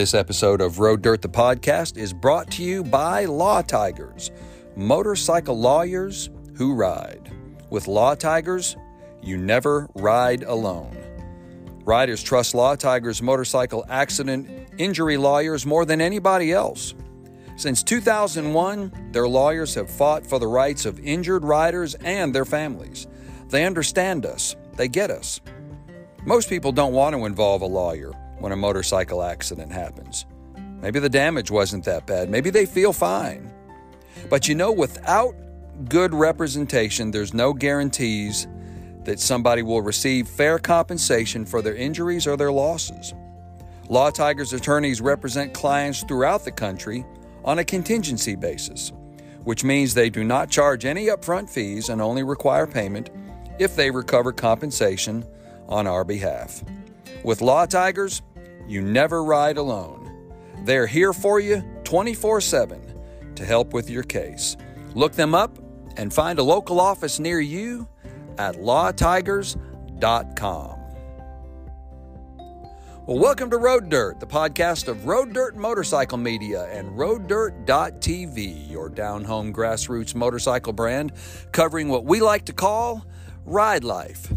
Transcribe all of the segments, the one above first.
This episode of Road Dirt the Podcast is brought to you by Law Tigers, motorcycle lawyers who ride. With Law Tigers, you never ride alone. Riders trust Law Tigers motorcycle accident injury lawyers more than anybody else. Since 2001, their lawyers have fought for the rights of injured riders and their families. They understand us, they get us. Most people don't want to involve a lawyer when a motorcycle accident happens. Maybe the damage wasn't that bad, maybe they feel fine. But you know, without good representation, there's no guarantees that somebody will receive fair compensation for their injuries or their losses. Law Tigers attorneys represent clients throughout the country on a contingency basis, which means they do not charge any upfront fees and only require payment if they recover compensation on our behalf. With Law Tigers, you never ride alone. They're here for you 24 7 to help with your case. Look them up and find a local office near you at lawtigers.com. Well, welcome to Road Dirt, the podcast of Road Dirt Motorcycle Media and RoadDirt.tv, your down home grassroots motorcycle brand covering what we like to call ride life.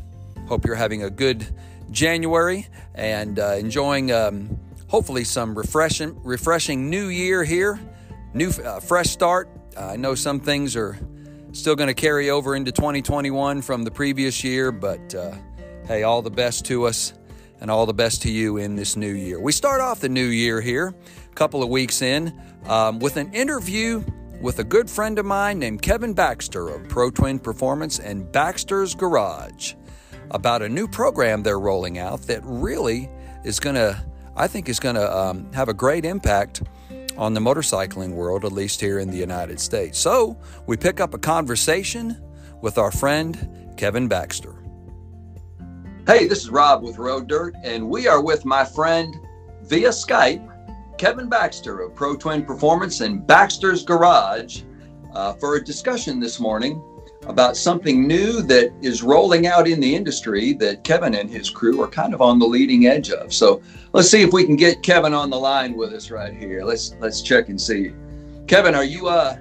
Hope you're having a good January and uh, enjoying um, hopefully some refreshing, refreshing new year here, new uh, fresh start. Uh, I know some things are still going to carry over into 2021 from the previous year, but uh, hey, all the best to us and all the best to you in this new year. We start off the new year here, a couple of weeks in, um, with an interview with a good friend of mine named Kevin Baxter of Pro Twin Performance and Baxter's Garage about a new program they're rolling out that really is going to, I think, is going to um, have a great impact on the motorcycling world, at least here in the United States. So we pick up a conversation with our friend Kevin Baxter. Hey, this is Rob with Road Dirt, and we are with my friend via Skype, Kevin Baxter of Pro Twin Performance and Baxter's Garage, uh, for a discussion this morning about something new that is rolling out in the industry that Kevin and his crew are kind of on the leading edge of. So let's see if we can get Kevin on the line with us right here. Let's let's check and see. Kevin, are you uh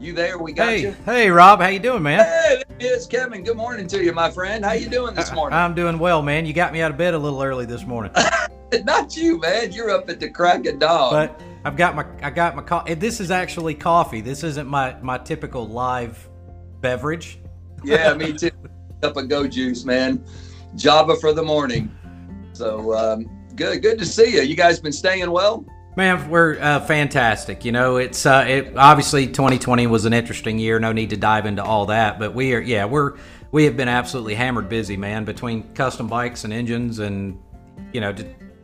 you there? We got hey, you. Hey, Rob, how you doing, man? Hey, it's Kevin. Good morning to you, my friend. How you doing this morning? I'm doing well, man. You got me out of bed a little early this morning. Not you, man. You're up at the crack of dawn. But I've got my I got my coffee. This is actually coffee. This isn't my my typical live beverage. yeah, me too. Cup of go juice, man. Java for the morning. So um, good, good to see you. You guys been staying well? Man, we're uh, fantastic. You know, it's uh, it, obviously 2020 was an interesting year. No need to dive into all that, but we are, yeah, we're we have been absolutely hammered busy, man. Between custom bikes and engines, and you know,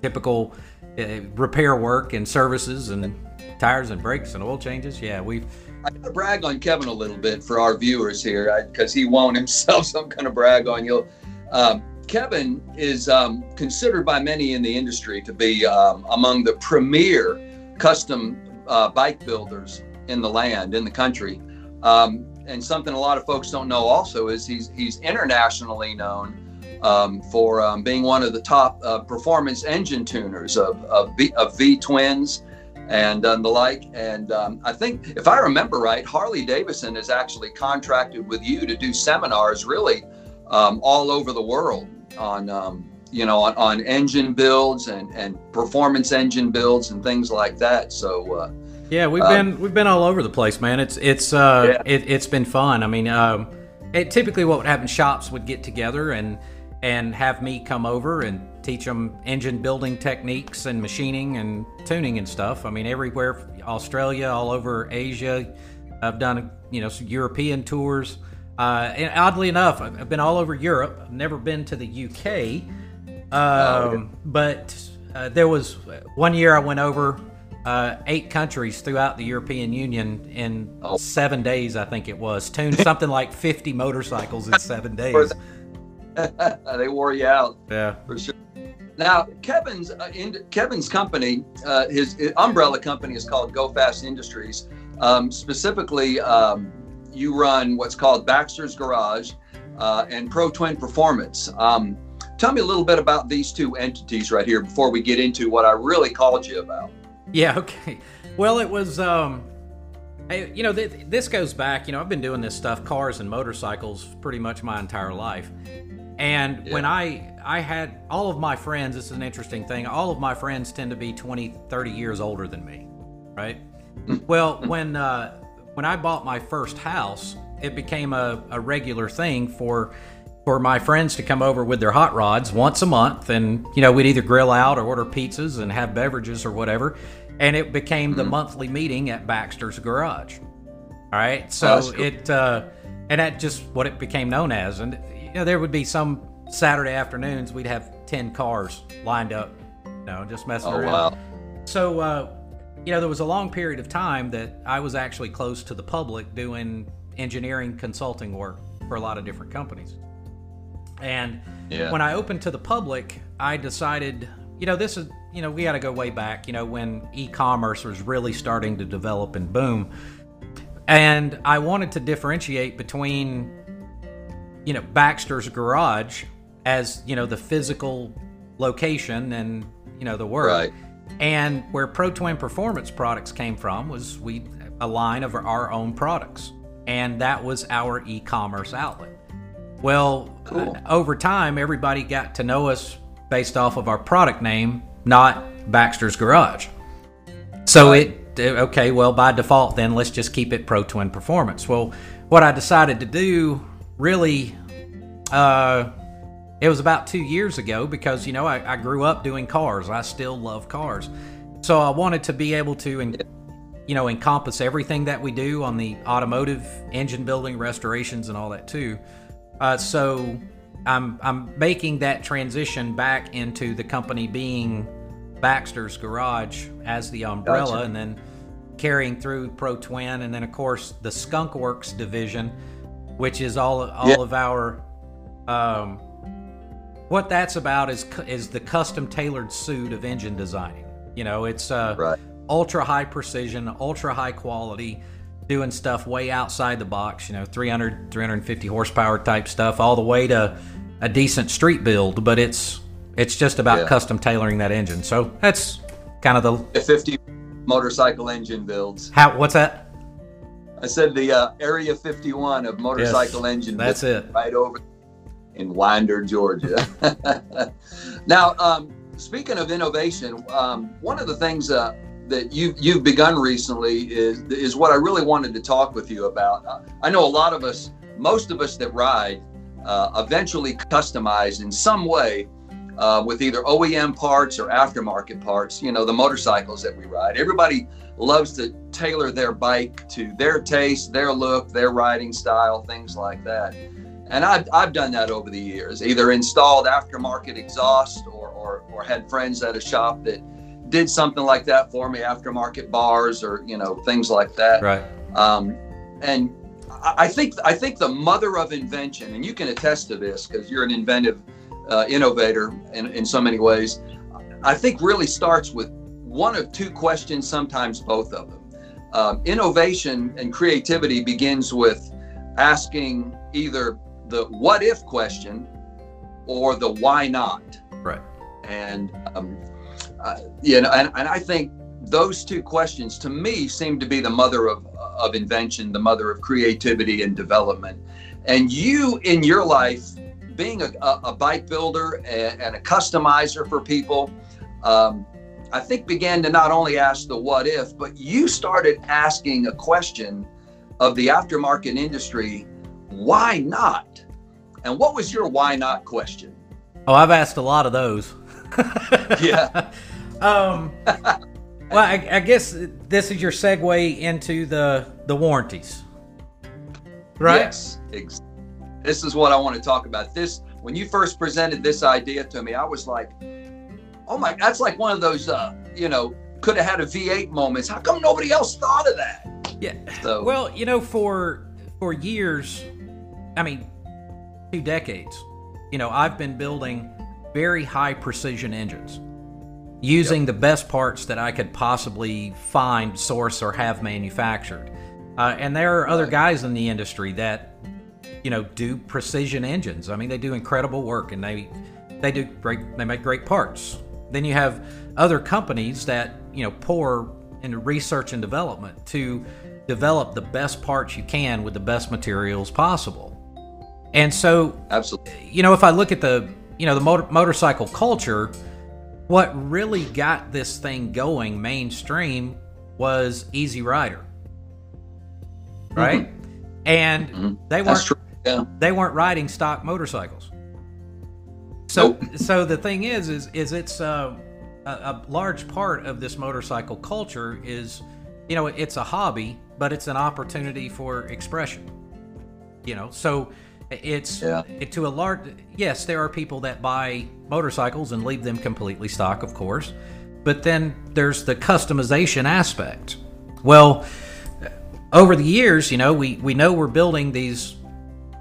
typical uh, repair work and services and tires and brakes and oil changes. Yeah, we've. I gotta brag on Kevin a little bit for our viewers here, because he won't himself. So I'm gonna brag on you. Um, Kevin is um, considered by many in the industry to be um, among the premier custom uh, bike builders in the land, in the country. Um, and something a lot of folks don't know also is he's he's internationally known um, for um, being one of the top uh, performance engine tuners of of V, of v twins and uh, the like. And um, I think, if I remember right, Harley Davidson is actually contracted with you to do seminars, really um, all over the world on um, you know on, on, engine builds and and performance engine builds and things like that. So. Uh, yeah, we've um, been we've been all over the place, man. It's it's uh yeah. it, has been fun. I mean, um, it, typically what would happen, shops would get together and and have me come over and teach them engine building techniques and machining and tuning and stuff. I mean, everywhere, Australia, all over Asia. I've done you know some European tours. Uh, and oddly enough, I've been all over Europe. I've never been to the UK. Um, oh, but uh, there was one year I went over uh, eight countries throughout the European Union in oh. seven days, I think it was. Tuned something like 50 motorcycles in seven days. they wore you out. Yeah. For sure. Now, Kevin's uh, in, Kevin's company, uh, his, his, umbrella company is called Go Fast Industries. Um, specifically, um, you run what's called Baxter's Garage uh, and Pro Twin Performance. Um, tell me a little bit about these two entities right here before we get into what I really called you about. Yeah. Okay. Well, it was. Um, I, you know, th- this goes back. You know, I've been doing this stuff, cars and motorcycles, pretty much my entire life. And yeah. when I I had all of my friends, this is an interesting thing. All of my friends tend to be 20, 30 years older than me, right? well, when uh, when I bought my first house, it became a, a regular thing for for my friends to come over with their hot rods once a month and you know we'd either grill out or order pizzas and have beverages or whatever and it became mm-hmm. the monthly meeting at baxter's garage all right so oh, cool. it uh, and that just what it became known as and you know there would be some saturday afternoons we'd have 10 cars lined up you know just messing oh, around wow. so uh, you know there was a long period of time that i was actually close to the public doing engineering consulting work for a lot of different companies and yeah. when I opened to the public, I decided, you know, this is, you know, we got to go way back, you know, when e commerce was really starting to develop and boom. And I wanted to differentiate between, you know, Baxter's Garage as, you know, the physical location and, you know, the work. Right. And where Pro Twin Performance products came from was we a line of our own products. And that was our e commerce outlet. Well, cool. uh, over time, everybody got to know us based off of our product name, not Baxter's Garage. So right. it, okay, well, by default, then let's just keep it Pro Twin Performance. Well, what I decided to do really, uh, it was about two years ago because, you know, I, I grew up doing cars. I still love cars. So I wanted to be able to, en- you know, encompass everything that we do on the automotive engine building, restorations, and all that too. Uh, so I'm I'm making that transition back into the company being Baxter's Garage as the umbrella, gotcha. and then carrying through Pro Twin, and then of course the Skunk Works division, which is all all yeah. of our. Um, what that's about is is the custom tailored suit of engine designing. You know, it's uh, right. ultra high precision, ultra high quality doing stuff way outside the box, you know, 300, 350 horsepower type stuff, all the way to a decent street build. But it's it's just about yeah. custom tailoring that engine. So that's kind of the 50 motorcycle engine builds. How? What's that? I said the uh, Area 51 of motorcycle yes, engine. That's it. Right over in Winder, Georgia. now, um, speaking of innovation, um, one of the things uh, that you you've begun recently is is what I really wanted to talk with you about. Uh, I know a lot of us, most of us that ride, uh, eventually customize in some way uh, with either OEM parts or aftermarket parts. You know, the motorcycles that we ride. Everybody loves to tailor their bike to their taste, their look, their riding style, things like that. And I've, I've done that over the years, either installed aftermarket exhaust or, or, or had friends at a shop that did something like that for me, aftermarket bars or you know things like that. Right. Um, and I think I think the mother of invention, and you can attest to this because you're an inventive uh, innovator in, in so many ways. I think really starts with one of two questions, sometimes both of them. Um, innovation and creativity begins with asking either the what if question or the why not. Right. And um, uh, you know, and, and I think those two questions to me seem to be the mother of, of invention, the mother of creativity and development. And you in your life, being a, a bike builder and, and, a customizer for people, um, I think began to not only ask the what if, but you started asking a question of the aftermarket industry why not? And what was your why not question? Oh, I've asked a lot of those. yeah. Um, well, I, I, guess this is your segue into the the warranties, right? Yes. This is what I want to talk about. This when you first presented this idea to me, I was like, "Oh my!" That's like one of those, uh, you know, could have had a V8 moments. How come nobody else thought of that? Yeah. So, well, you know, for for years, I mean, two decades, you know, I've been building very high precision engines using yep. the best parts that I could possibly find, source, or have manufactured. Uh, and there are other guys in the industry that, you know, do precision engines. I mean, they do incredible work, and they they do great. They make great parts. Then you have other companies that you know pour into research and development to develop the best parts you can with the best materials possible. And so, absolutely, you know, if I look at the you know the motor, motorcycle culture, what really got this thing going mainstream was Easy Rider, right? Mm-hmm. And mm-hmm. they weren't yeah. they weren't riding stock motorcycles. So nope. so the thing is is is it's uh, a, a large part of this motorcycle culture is you know it's a hobby, but it's an opportunity for expression. You know, so it's yeah. it, to a large yes, there are people that buy motorcycles and leave them completely stock, of course. But then there's the customization aspect. Well, over the years, you know, we we know we're building these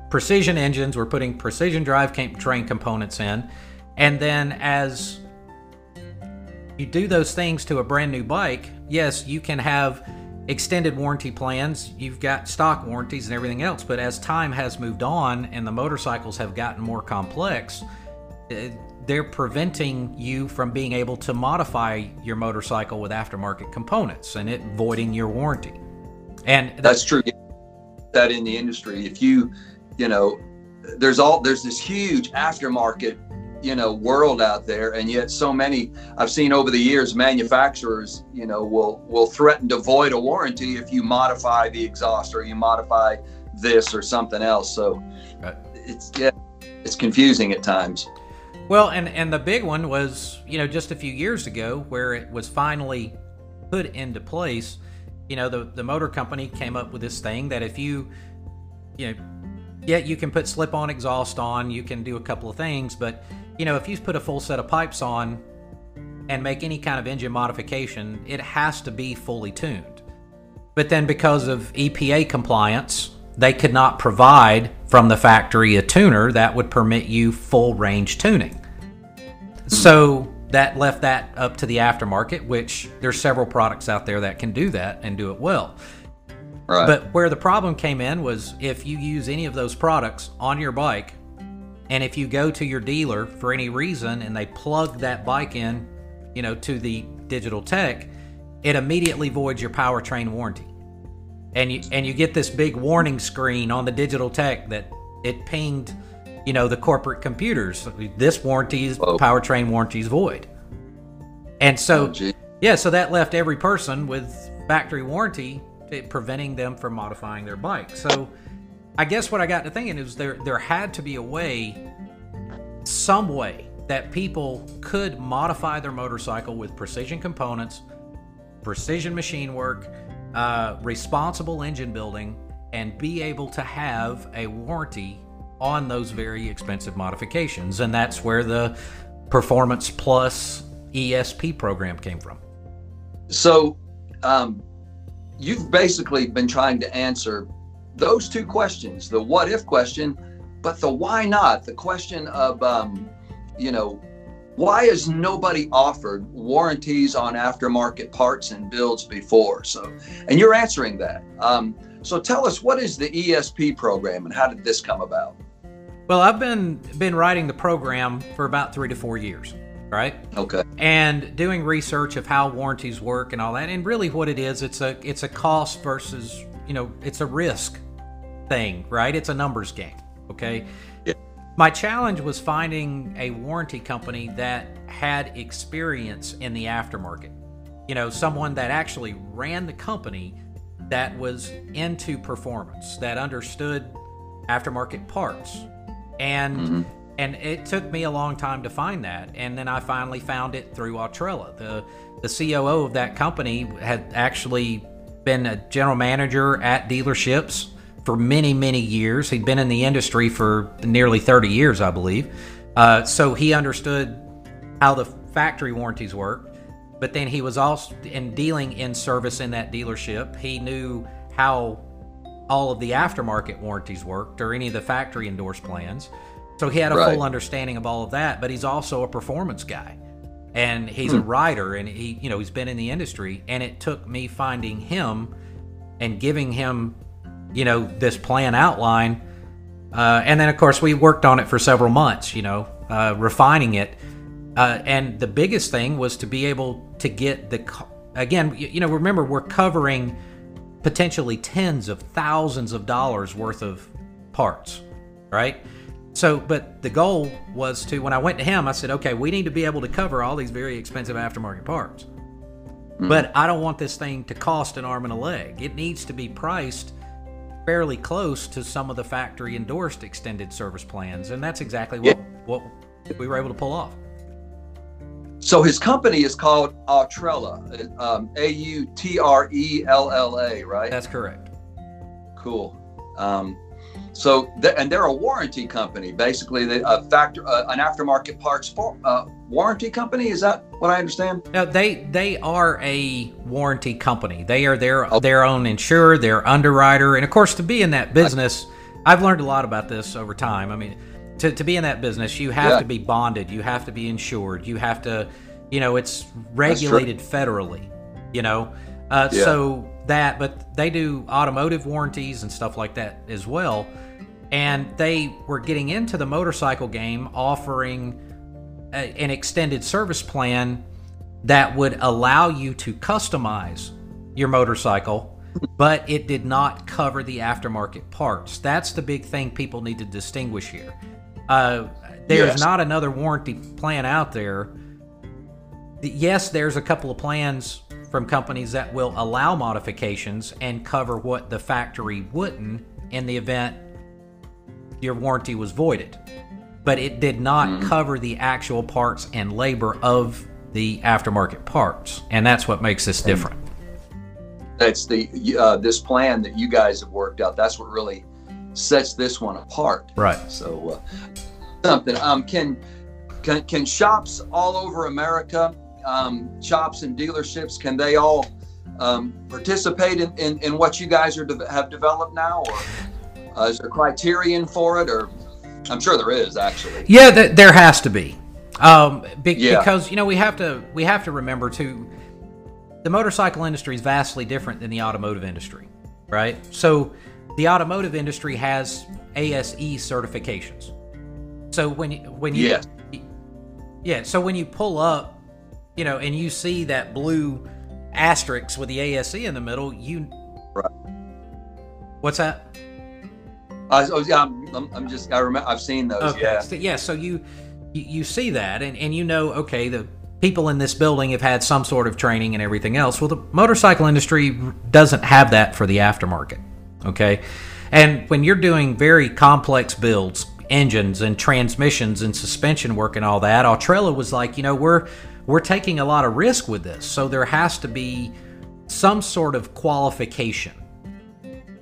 precision engines, we're putting precision drive train components in, and then as you do those things to a brand new bike, yes, you can have extended warranty plans, you've got stock warranties and everything else. But as time has moved on and the motorcycles have gotten more complex, eh, they're preventing you from being able to modify your motorcycle with aftermarket components and it voiding your warranty. And that's, that's true. That in the industry, if you, you know, there's all there's this huge aftermarket you know world out there and yet so many i've seen over the years manufacturers you know will will threaten to void a warranty if you modify the exhaust or you modify this or something else so right. it's yeah it's confusing at times well and and the big one was you know just a few years ago where it was finally put into place you know the the motor company came up with this thing that if you you know yeah you can put slip on exhaust on you can do a couple of things but you know, if you put a full set of pipes on and make any kind of engine modification, it has to be fully tuned. But then, because of EPA compliance, they could not provide from the factory a tuner that would permit you full range tuning. So that left that up to the aftermarket, which there's several products out there that can do that and do it well. Right. But where the problem came in was if you use any of those products on your bike and if you go to your dealer for any reason and they plug that bike in, you know, to the digital tech, it immediately voids your powertrain warranty. And you and you get this big warning screen on the digital tech that it pinged, you know, the corporate computers. This warranty is Whoa. powertrain warranty is void. And so oh, yeah, so that left every person with factory warranty preventing them from modifying their bike. So I guess what I got to thinking is there there had to be a way, some way that people could modify their motorcycle with precision components, precision machine work, uh, responsible engine building, and be able to have a warranty on those very expensive modifications. And that's where the Performance Plus ESP program came from. So, um, you've basically been trying to answer those two questions the what if question but the why not the question of um, you know why has nobody offered warranties on aftermarket parts and builds before? So and you're answering that. Um, so tell us what is the esp program and how did this come about? Well i've been been writing the program for about three to four years right okay and doing research of how warranties work and all that and really what it is it's a it's a cost versus you know it's a risk thing, right? It's a numbers game, okay? Yeah. My challenge was finding a warranty company that had experience in the aftermarket. You know, someone that actually ran the company that was into performance, that understood aftermarket parts. And mm-hmm. And it took me a long time to find that. And then I finally found it through Autrella. The the COO of that company had actually been a general manager at dealerships for many, many years. He'd been in the industry for nearly 30 years, I believe. Uh, so he understood how the factory warranties work. But then he was also in dealing in service in that dealership. He knew how all of the aftermarket warranties worked or any of the factory endorsed plans. So he had a right. full understanding of all of that. But he's also a performance guy and he's hmm. a writer and he you know he's been in the industry and it took me finding him and giving him you know, this plan outline. Uh, and then, of course, we worked on it for several months, you know, uh, refining it. Uh, and the biggest thing was to be able to get the again, you, you know, remember we're covering potentially tens of thousands of dollars worth of parts, right? So, but the goal was to, when I went to him, I said, okay, we need to be able to cover all these very expensive aftermarket parts. Mm. But I don't want this thing to cost an arm and a leg. It needs to be priced fairly close to some of the factory endorsed extended service plans. And that's exactly what, yeah. what we were able to pull off. So his company is called Autrella, um, A U T R E L L A, right? That's correct. Cool. Um, so, th- and they're a warranty company, basically, the, a factor, uh, an aftermarket parts for, uh, warranty company. Is that what I understand? No, they they are a warranty company. They are their oh. their own insurer, their underwriter, and of course, to be in that business, I, I've learned a lot about this over time. I mean, to to be in that business, you have yeah. to be bonded, you have to be insured, you have to, you know, it's regulated federally. You know, uh, yeah. so that, but they do automotive warranties and stuff like that as well and they were getting into the motorcycle game offering a, an extended service plan that would allow you to customize your motorcycle but it did not cover the aftermarket parts. That's the big thing people need to distinguish here. Uh, there's yes. not another warranty plan out there. Yes there's a couple of plans from companies that will allow modifications and cover what the factory wouldn't in the event your warranty was voided. But it did not mm-hmm. cover the actual parts and labor of the aftermarket parts, and that's what makes this different. That's the uh, this plan that you guys have worked out. That's what really sets this one apart. Right. So uh, something. Um, can can can shops all over America, um, shops and dealerships, can they all um, participate in, in, in, what you guys are de- have developed now? Or? Uh, is there a criterion for it, or I'm sure there is actually. Yeah, th- there has to be, um, be- yeah. because you know we have to we have to remember too. The motorcycle industry is vastly different than the automotive industry, right? So, the automotive industry has ASE certifications. So when you, when you yes. yeah, so when you pull up, you know, and you see that blue asterisk with the ASE in the middle, you right. What's that? Uh, oh yeah, I'm, I'm, just I remember I've seen those. Okay. Yeah. So, yeah. So you, you you see that and and you know okay the people in this building have had some sort of training and everything else. Well, the motorcycle industry doesn't have that for the aftermarket. Okay, and when you're doing very complex builds, engines and transmissions and suspension work and all that, Autrella was like, you know, we're we're taking a lot of risk with this, so there has to be some sort of qualification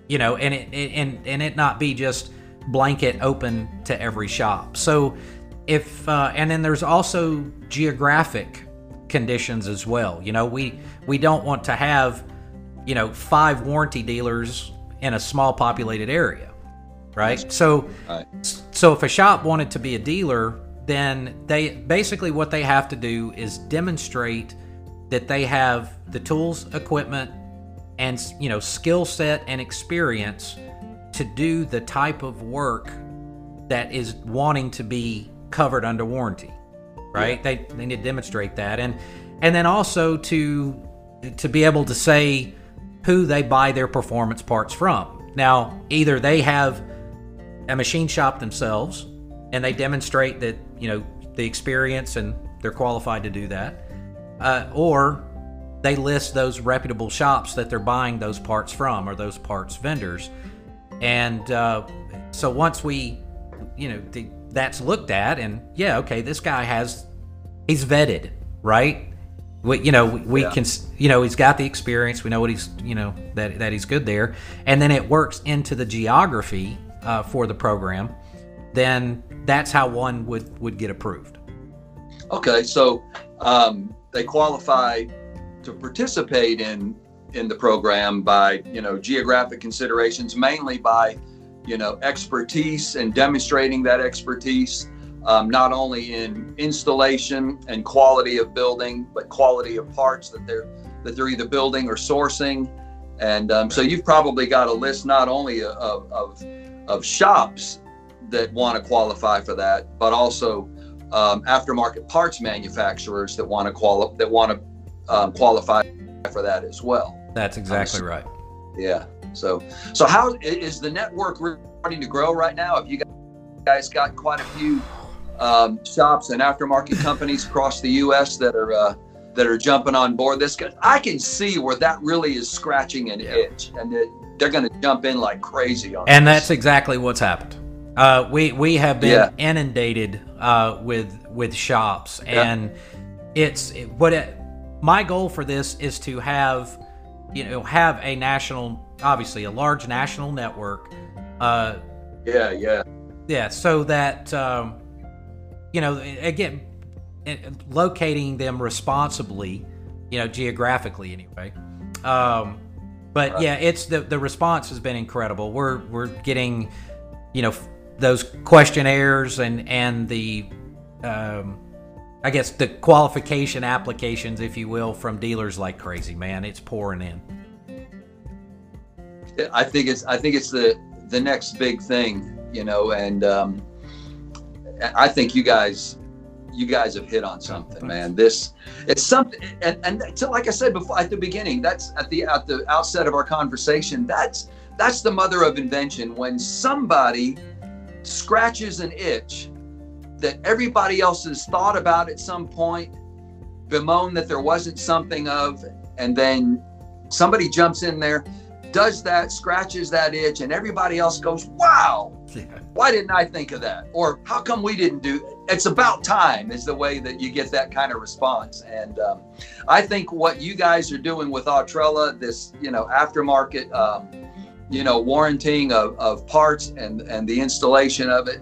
you know, and it and and it not be just blanket open to every shop. So if uh, and then there's also geographic conditions as well. You know, we we don't want to have you know five warranty dealers in a small populated area, right? So right. so if a shop wanted to be a dealer, then they basically what they have to do is demonstrate that they have the tools, equipment, and you know skill set and experience to do the type of work that is wanting to be covered under warranty right? Yeah. they, they need to demonstrate that. And and then also to to be able to say who they buy their performance parts from. Now either they have a machine shop themselves and they demonstrate that you know the experience and they're qualified to do that uh, or they list those reputable shops that they're buying those parts from or those parts vendors. And uh, so once we, you know, the, that's looked at, and yeah, okay, this guy has, he's vetted, right? We, you know, we, we yeah. can, you know, he's got the experience. We know what he's, you know, that that he's good there, and then it works into the geography uh, for the program. Then that's how one would would get approved. Okay, so um, they qualify to participate in in the program by you know geographic considerations, mainly by you know expertise and demonstrating that expertise, um, not only in installation and quality of building, but quality of parts that they're that they're either building or sourcing. And um, so you've probably got a list not only of, of, of shops that want to qualify for that, but also um, aftermarket parts manufacturers that want to qualify that want to um, qualify for that as well. That's exactly um, right. Yeah. So so how is the network starting to grow right now? Have you guys got quite a few um, shops and aftermarket companies across the U.S. that are uh, that are jumping on board this? Cause I can see where that really is scratching an yeah. itch, and that they're going to jump in like crazy on. And this. that's exactly what's happened. Uh, we we have been yeah. inundated uh, with with shops, and it's what it, my goal for this is to have you know have a national, obviously a large national network. Uh, yeah, yeah, yeah. So that um, you know again, locating them responsibly, you know, geographically anyway. Um, but right. yeah, it's the the response has been incredible. We're we're getting, you know, those questionnaires and and the um, I guess the qualification applications, if you will, from dealers like crazy. Man, it's pouring in. I think it's I think it's the the next big thing, you know, and um, I think you guys you guys have hit on something, man. This it's something, and and so like I said before at the beginning, that's at the at the outset of our conversation. That's that's the mother of invention when somebody scratches an itch that everybody else has thought about at some point, bemoan that there wasn't something of, and then somebody jumps in there, does that, scratches that itch, and everybody else goes, wow, why didn't I think of that? Or how come we didn't do it? it's about time is the way that you get that kind of response. And um, I think what you guys are doing with Autrella, this, you know, aftermarket, um, you know, warranting of, of parts and, and the installation of it,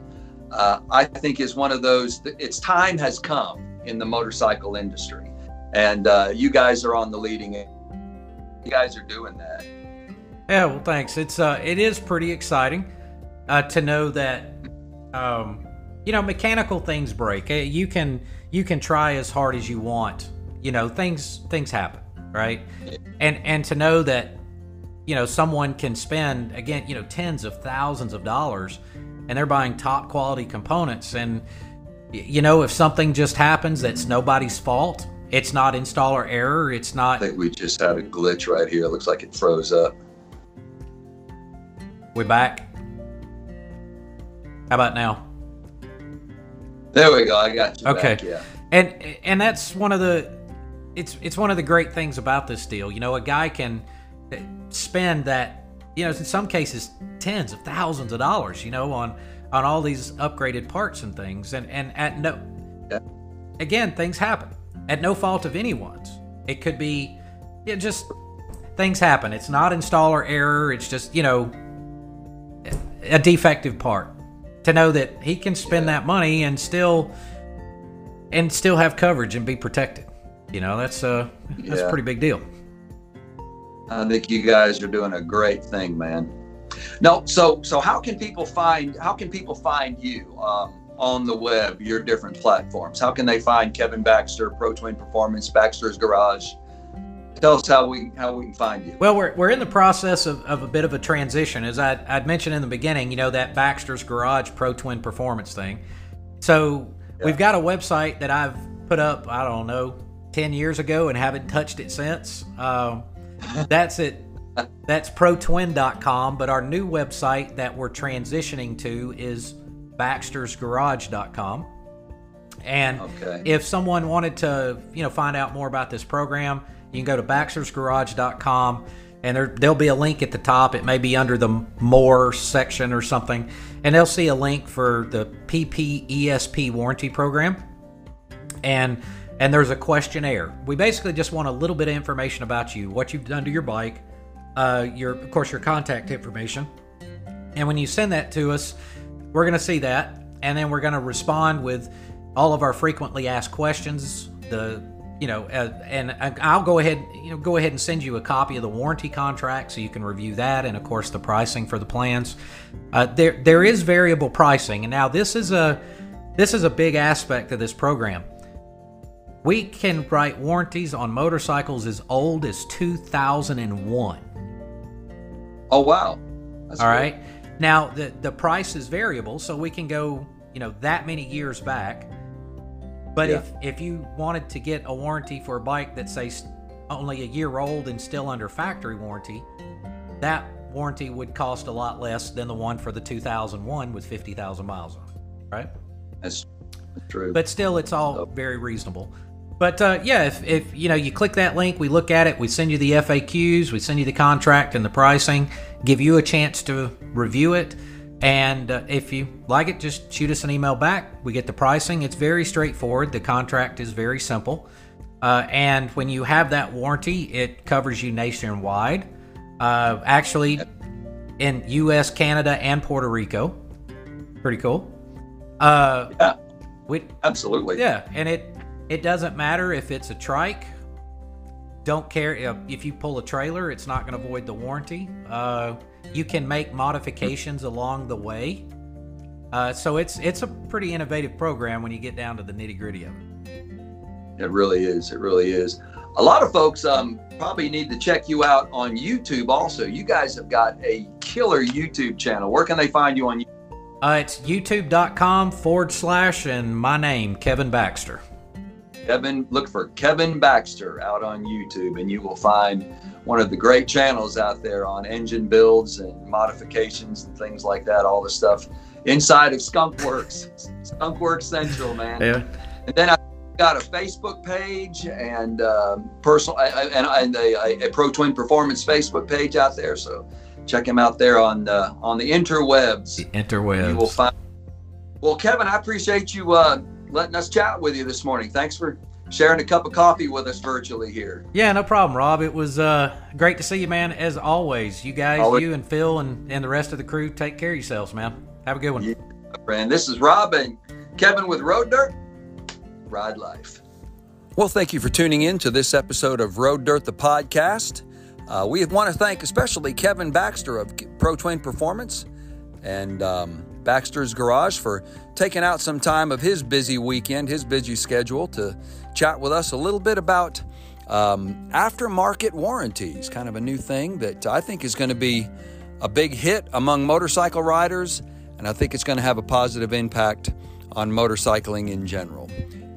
uh, I think is one of those, its time has come in the motorcycle industry. And uh, you guys are on the leading. You guys are doing that. Yeah, well, thanks. It's uh, it is pretty exciting uh, to know that, um, you know, mechanical things break. Uh, you can you can try as hard as you want. You know, things things happen, right? And and to know that you know someone can spend again you know tens of thousands of dollars and they're buying top quality components. And you know if something just happens that's nobody's fault it's not installer error it's not i think we just had a glitch right here. It looks like it froze up. We're back? How about now? There we go. I got you okay. back, yeah. And and that's one of the it's it's one of the great things about this deal. You know a guy can eh, spend that, you know, in some cases tens of thousands of dollars, you know, on on all these upgraded parts and things, and and at no, yeah. again, things happen at no fault of anyone's. It could be, it just things happen. It's not installer error. It's just you know a defective part. To know that he can spend yeah. that money and still and still have coverage and be protected. You know, that's uh that's yeah. a pretty big deal. I think you guys are doing a great thing, man. No, so so how can people find how can people find you um, on the web? Your different platforms. How can they find Kevin Baxter, Pro Twin Performance, Baxter's Garage? Tell us how we how we can find you. Well, we're, we're in the process of, of a bit of a transition, as I, I'd mentioned in the beginning. You know that Baxter's Garage Pro Twin Performance thing. So yeah. we've got a website that I've put up. I don't know, ten years ago, and haven't touched it since. Um, that's it. That's protwin.com, but our new website that we're transitioning to is baxtersgarage.com. And okay. if someone wanted to, you know, find out more about this program, you can go to baxtersgarage.com and there there'll be a link at the top. It may be under the more section or something, and they'll see a link for the PPESP warranty program. And and there's a questionnaire. We basically just want a little bit of information about you, what you've done to your bike, uh, your of course your contact information, and when you send that to us, we're going to see that, and then we're going to respond with all of our frequently asked questions. The you know, uh, and I'll go ahead, you know, go ahead and send you a copy of the warranty contract so you can review that, and of course the pricing for the plans. Uh, there, there is variable pricing, and now this is a, this is a big aspect of this program. We can write warranties on motorcycles as old as 2001. Oh, wow. That's All right. Now, the, the price is variable, so we can go, you know, that many years back. But yeah. if if you wanted to get a warranty for a bike that's say only a year old and still under factory warranty, that warranty would cost a lot less than the one for the 2001 with 50,000 miles on it, right? That's true. But still, it's all oh. very reasonable. But uh, yeah, if, if you know you click that link, we look at it, we send you the FAQs, we send you the contract and the pricing, give you a chance to review it. And uh, if you like it, just shoot us an email back. We get the pricing. It's very straightforward. The contract is very simple. Uh, and when you have that warranty, it covers you nationwide. Uh, actually, in U.S., Canada, and Puerto Rico. Pretty cool. Uh, yeah, we, absolutely. Yeah, and it it doesn't matter if it's a trike. Don't care if, if you pull a trailer; it's not going to void the warranty. Uh, you can make modifications along the way. Uh, so it's it's a pretty innovative program when you get down to the nitty gritty of it. It really is. It really is. A lot of folks um, probably need to check you out on YouTube. Also, you guys have got a killer YouTube channel. Where can they find you on? YouTube? Uh, it's youtube.com forward slash and my name Kevin Baxter. Kevin, look for Kevin Baxter out on YouTube, and you will find one of the great channels out there on engine builds and modifications and things like that. All the stuff inside of Skunk Works, Skunk Works Central, man. Yeah. And then I got a Facebook page and um, personal and, and a, a, Pro Twin Performance Facebook page out there. So check him out there on the on the interwebs. The interwebs. You will find. Well, Kevin, I appreciate you uh, letting us chat with you this morning. Thanks for sharing a cup of coffee with us virtually here. Yeah, no problem, Rob. It was uh, great to see you, man. As always, you guys, always. you and Phil and, and the rest of the crew, take care of yourselves, man. Have a good one. Yeah, friend. This is Rob and Kevin with Road Dirt. Ride life. Well, thank you for tuning in to this episode of Road Dirt, the podcast. Uh, we want to thank especially Kevin Baxter of Pro Twin Performance and um, Baxter's Garage for taking out some time of his busy weekend, his busy schedule to chat with us a little bit about um, aftermarket warranties, kind of a new thing that I think is going to be a big hit among motorcycle riders, and I think it's going to have a positive impact on motorcycling in general.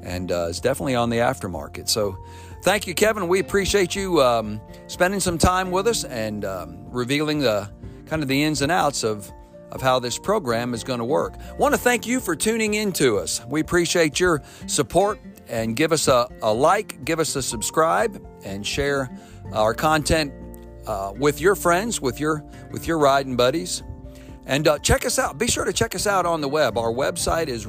And uh, it's definitely on the aftermarket. So, thank you, Kevin. We appreciate you um, spending some time with us and um, revealing the kind of the ins and outs of of how this program is going to work. Want to thank you for tuning in to us. We appreciate your support and give us a, a like, give us a subscribe, and share our content uh, with your friends, with your with your riding buddies. And uh, check us out. Be sure to check us out on the web. Our website is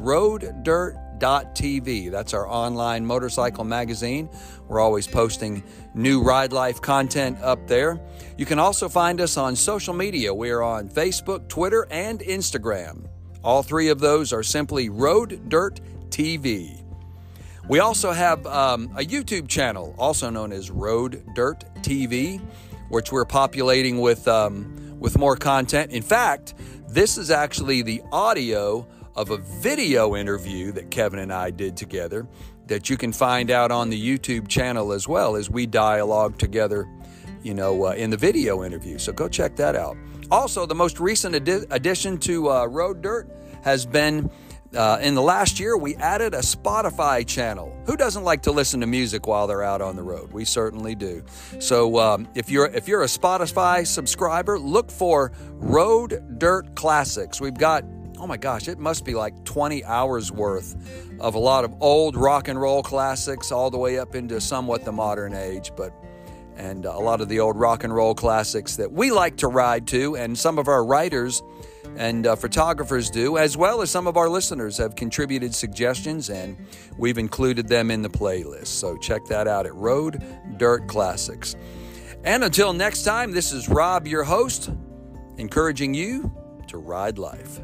roaddirt.tv. That's our online motorcycle magazine. We're always posting new ride life content up there. You can also find us on social media. We are on Facebook, Twitter, and Instagram. All three of those are simply Road Dirt TV. We also have um, a YouTube channel, also known as Road Dirt TV, which we're populating with um, with more content. In fact, this is actually the audio of a video interview that Kevin and I did together that you can find out on the YouTube channel as well as we dialogue together, you know, uh, in the video interview. So go check that out. Also, the most recent adi- addition to uh, Road Dirt has been uh, in the last year, we added a Spotify channel. Who doesn't like to listen to music while they're out on the road? We certainly do. So um, if you're if you're a Spotify subscriber, look for Road Dirt Classics. We've got oh my gosh, it must be like 20 hours worth of a lot of old rock and roll classics, all the way up into somewhat the modern age, but and a lot of the old rock and roll classics that we like to ride to, and some of our writers and uh, photographers do, as well as some of our listeners have contributed suggestions, and we've included them in the playlist. So check that out at Road Dirt Classics. And until next time, this is Rob, your host, encouraging you to ride life.